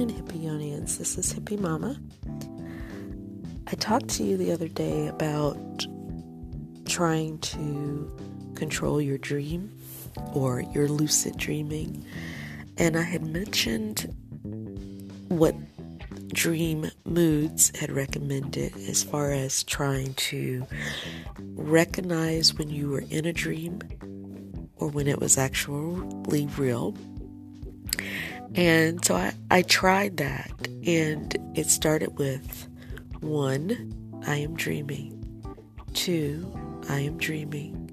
morning, Hippionians. This is Hippie Mama. I talked to you the other day about trying to control your dream or your lucid dreaming, and I had mentioned what Dream Moods had recommended as far as trying to recognize when you were in a dream or when it was actually real. And so I, I tried that, and it started with one, I am dreaming, two, I am dreaming,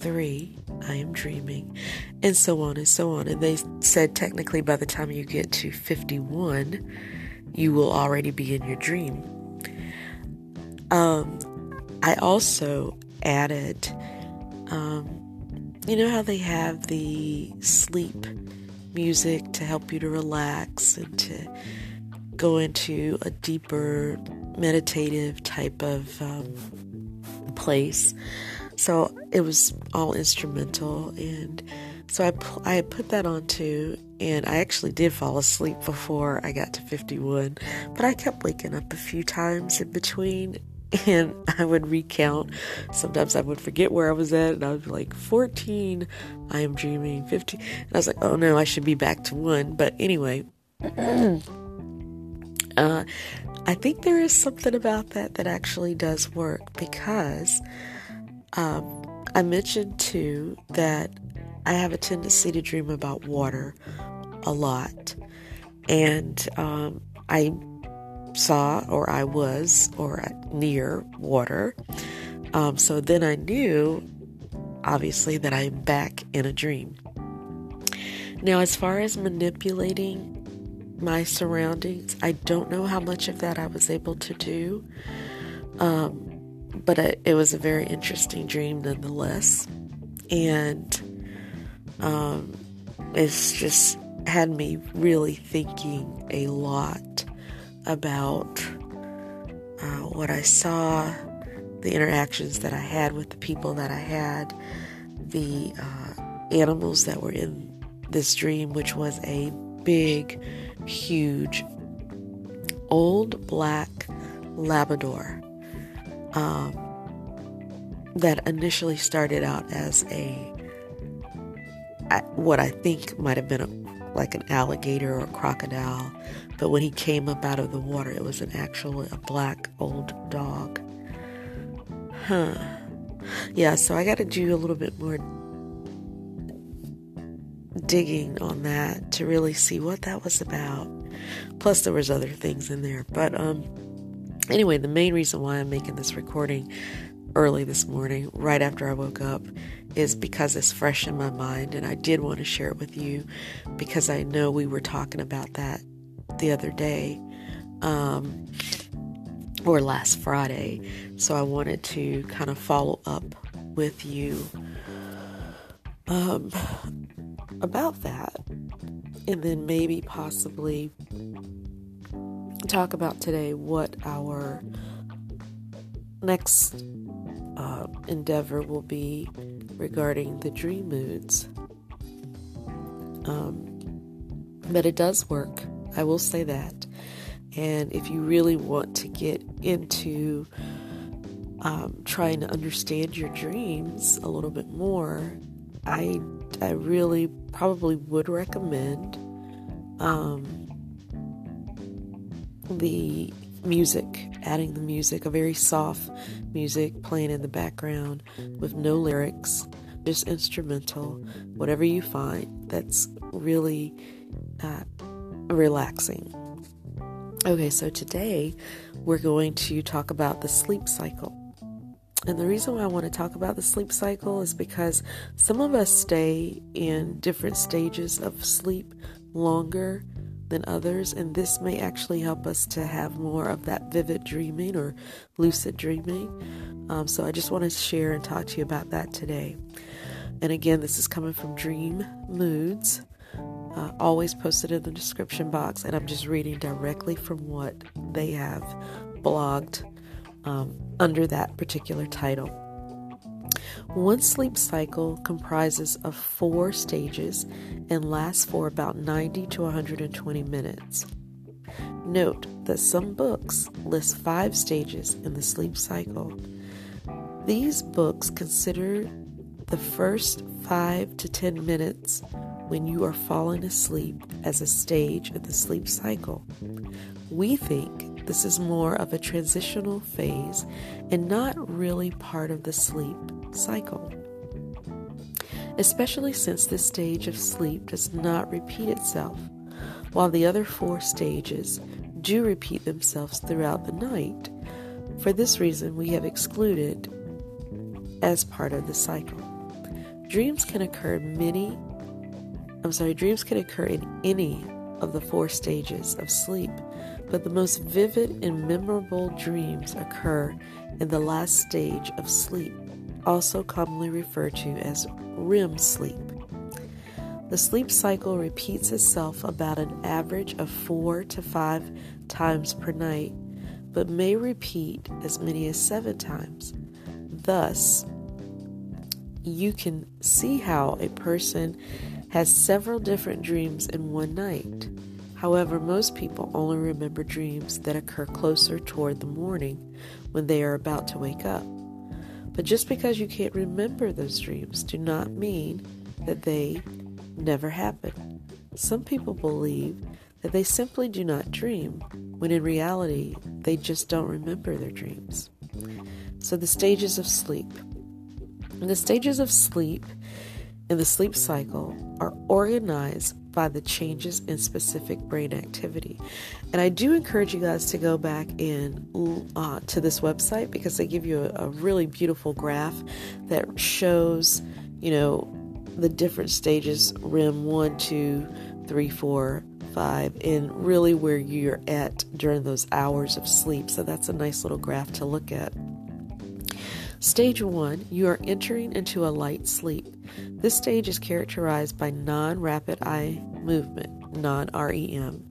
three, I am dreaming, and so on and so on. And they said technically by the time you get to 51, you will already be in your dream. Um, I also added, um, you know how they have the sleep music to help you to relax and to go into a deeper meditative type of um, place. So it was all instrumental, and so I I put that on too, and I actually did fall asleep before I got to 51, but I kept waking up a few times in between, and I would recount. Sometimes I would forget where I was at, and I be like 14, I am dreaming 15, and I was like, oh no, I should be back to one. But anyway. uh, I think there is something about that that actually does work because um, I mentioned too that I have a tendency to dream about water a lot. And um, I saw, or I was, or near water. Um, so then I knew, obviously, that I'm back in a dream. Now, as far as manipulating my surroundings, I don't know how much of that I was able to do. Um, but it, it was a very interesting dream nonetheless. And um, it's just had me really thinking a lot about uh, what I saw, the interactions that I had with the people that I had, the uh, animals that were in this dream, which was a big, huge, old black Labrador um, that initially started out as a what I think might have been a, like an alligator or a crocodile, but when he came up out of the water, it was an actual a black old dog. Huh. Yeah, so I got to do a little bit more digging on that to really see what that was about. Plus, there was other things in there, but um, Anyway, the main reason why I'm making this recording early this morning, right after I woke up, is because it's fresh in my mind and I did want to share it with you because I know we were talking about that the other day um, or last Friday. So I wanted to kind of follow up with you um, about that and then maybe possibly talk about today what our next uh, endeavor will be regarding the dream moods. Um, but it does work, I will say that. And if you really want to get into um, trying to understand your dreams a little bit more, I, I really probably would recommend um, the music, adding the music, a very soft music playing in the background with no lyrics, just instrumental, whatever you find that's really uh, relaxing. Okay, so today we're going to talk about the sleep cycle. And the reason why I want to talk about the sleep cycle is because some of us stay in different stages of sleep longer than others, and this may actually help us to have more of that vivid dreaming or lucid dreaming. Um, so I just want to share and talk to you about that today. And again, this is coming from Dream Moods, uh, always posted in the description box, and I'm just reading directly from what they have blogged um, under that particular title. One sleep cycle comprises of four stages and lasts for about 90 to 120 minutes. Note that some books list five stages in the sleep cycle. These books consider the first five to ten minutes when you are falling asleep as a stage of the sleep cycle. We think this is more of a transitional phase and not really part of the sleep cycle. Especially since this stage of sleep does not repeat itself, while the other four stages do repeat themselves throughout the night. For this reason, we have excluded as part of the cycle. Dreams can occur many I'm sorry, dreams can occur in any of the four stages of sleep, but the most vivid and memorable dreams occur in the last stage of sleep, also commonly referred to as REM sleep. The sleep cycle repeats itself about an average of four to five times per night, but may repeat as many as seven times. Thus, you can see how a person has several different dreams in one night. However, most people only remember dreams that occur closer toward the morning when they are about to wake up. But just because you can't remember those dreams do not mean that they never happen. Some people believe that they simply do not dream, when in reality, they just don't remember their dreams. So, the stages of sleep. The stages of sleep in the sleep cycle are organized by the changes in specific brain activity. And I do encourage you guys to go back in uh, to this website because they give you a, a really beautiful graph that shows, you know, the different stages REM 1, 2, 3, 4, 5, and really where you're at during those hours of sleep. So that's a nice little graph to look at. Stage 1, you are entering into a light sleep. This stage is characterized by non rapid eye movement, non REM,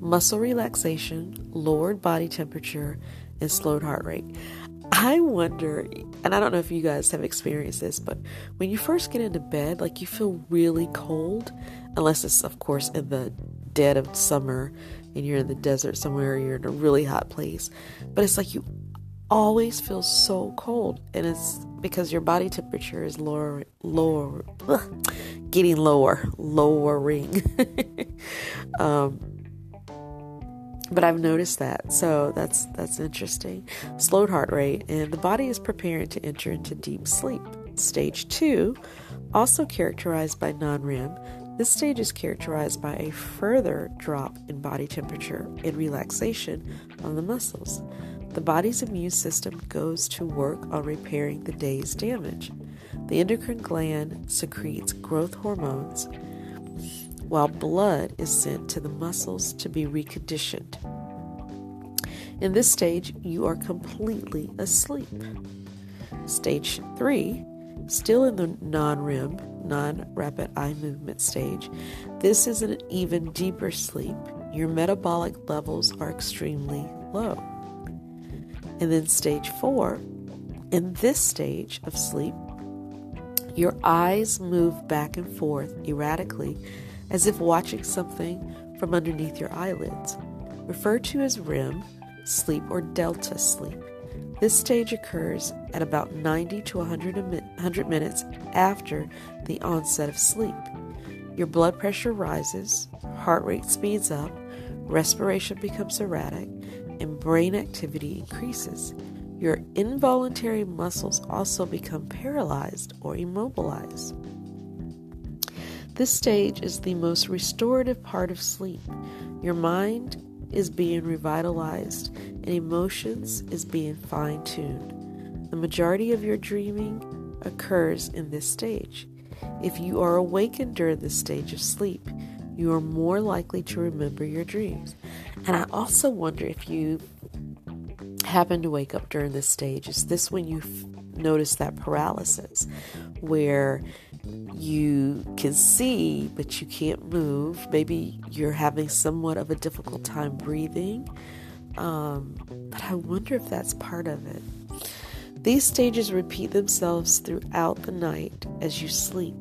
muscle relaxation, lowered body temperature, and slowed heart rate. I wonder, and I don't know if you guys have experienced this, but when you first get into bed, like you feel really cold, unless it's, of course, in the dead of summer and you're in the desert somewhere, you're in a really hot place. But it's like you always feel so cold, and it's because your body temperature is lower, lower, getting lower, lowering. um, but I've noticed that, so that's that's interesting. Slowed heart rate, and the body is preparing to enter into deep sleep. Stage two, also characterized by non-REM. This stage is characterized by a further drop in body temperature and relaxation of the muscles the body's immune system goes to work on repairing the day's damage. The endocrine gland secretes growth hormones, while blood is sent to the muscles to be reconditioned. In this stage, you are completely asleep. Stage 3, still in the non REM, non rapid eye movement stage, this is an even deeper sleep. Your metabolic levels are extremely low. And then stage four, in this stage of sleep, your eyes move back and forth erratically as if watching something from underneath your eyelids, referred to as REM sleep or delta sleep. This stage occurs at about 90 to 100, 100 minutes after the onset of sleep. Your blood pressure rises, heart rate speeds up, respiration becomes erratic, and brain activity increases, your involuntary muscles also become paralyzed or immobilized. This stage is the most restorative part of sleep. Your mind is being revitalized and emotions is being fine tuned. The majority of your dreaming occurs in this stage. If you are awakened during this stage of sleep, you are more likely to remember your dreams. And I also wonder if you happen to wake up during this stage, is this when you notice that paralysis where you can see but you can't move? Maybe you're having somewhat of a difficult time breathing. Um, but I wonder if that's part of it. These stages repeat themselves throughout the night as you sleep.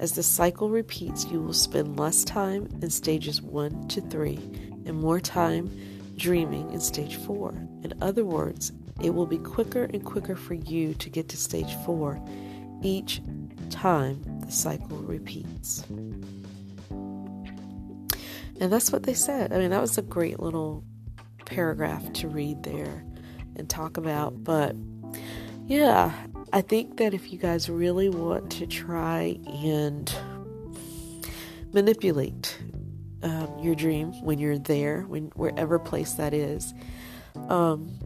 As the cycle repeats, you will spend less time in stages 1 to 3 and more time dreaming in stage four. In other words, it will be quicker and quicker for you to get to stage four each time the cycle repeats. And that's what they said. I mean, that was a great little paragraph to read there and talk about. But yeah, I think that if you guys really want to try and manipulate um, your dream when you're there, when wherever place that is, um,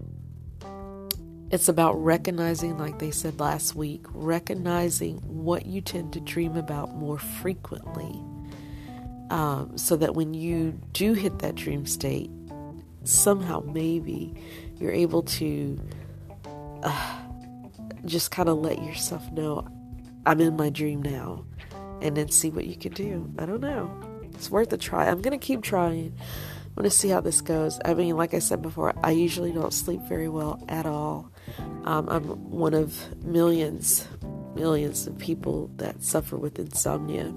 it's about recognizing, like they said last week, recognizing what you tend to dream about more frequently. Um, so that when you do hit that dream state, somehow maybe you're able to uh, just kind of let yourself know I'm in my dream now and then see what you can do. I don't know. It's worth a try. I'm going to keep trying. I'm going to see how this goes. I mean, like I said before, I usually don't sleep very well at all. Um, I'm one of millions, millions of people that suffer with insomnia.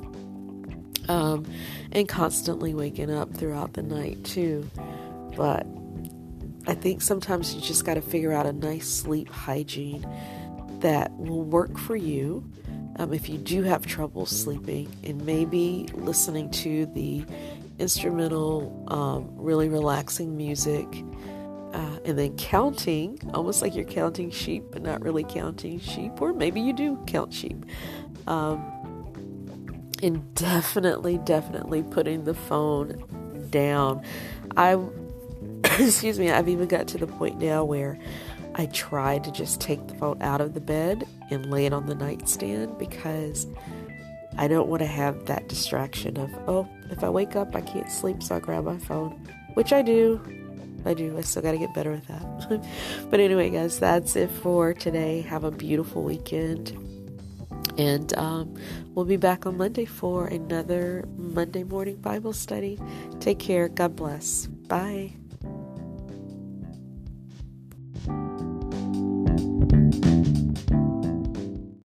Um, and constantly waking up throughout the night, too. But I think sometimes you just got to figure out a nice sleep hygiene that will work for you um, if you do have trouble sleeping, and maybe listening to the instrumental, um, really relaxing music, uh, and then counting, almost like you're counting sheep, but not really counting sheep, or maybe you do count sheep. Um, and definitely, definitely putting the phone down. I, excuse me, I've even got to the point now where I try to just take the phone out of the bed and lay it on the nightstand because I don't want to have that distraction of, oh, if I wake up, I can't sleep, so I grab my phone, which I do. I do. I still got to get better at that. but anyway, guys, that's it for today. Have a beautiful weekend. And um, we'll be back on Monday for another Monday morning Bible study. Take care. God bless. Bye.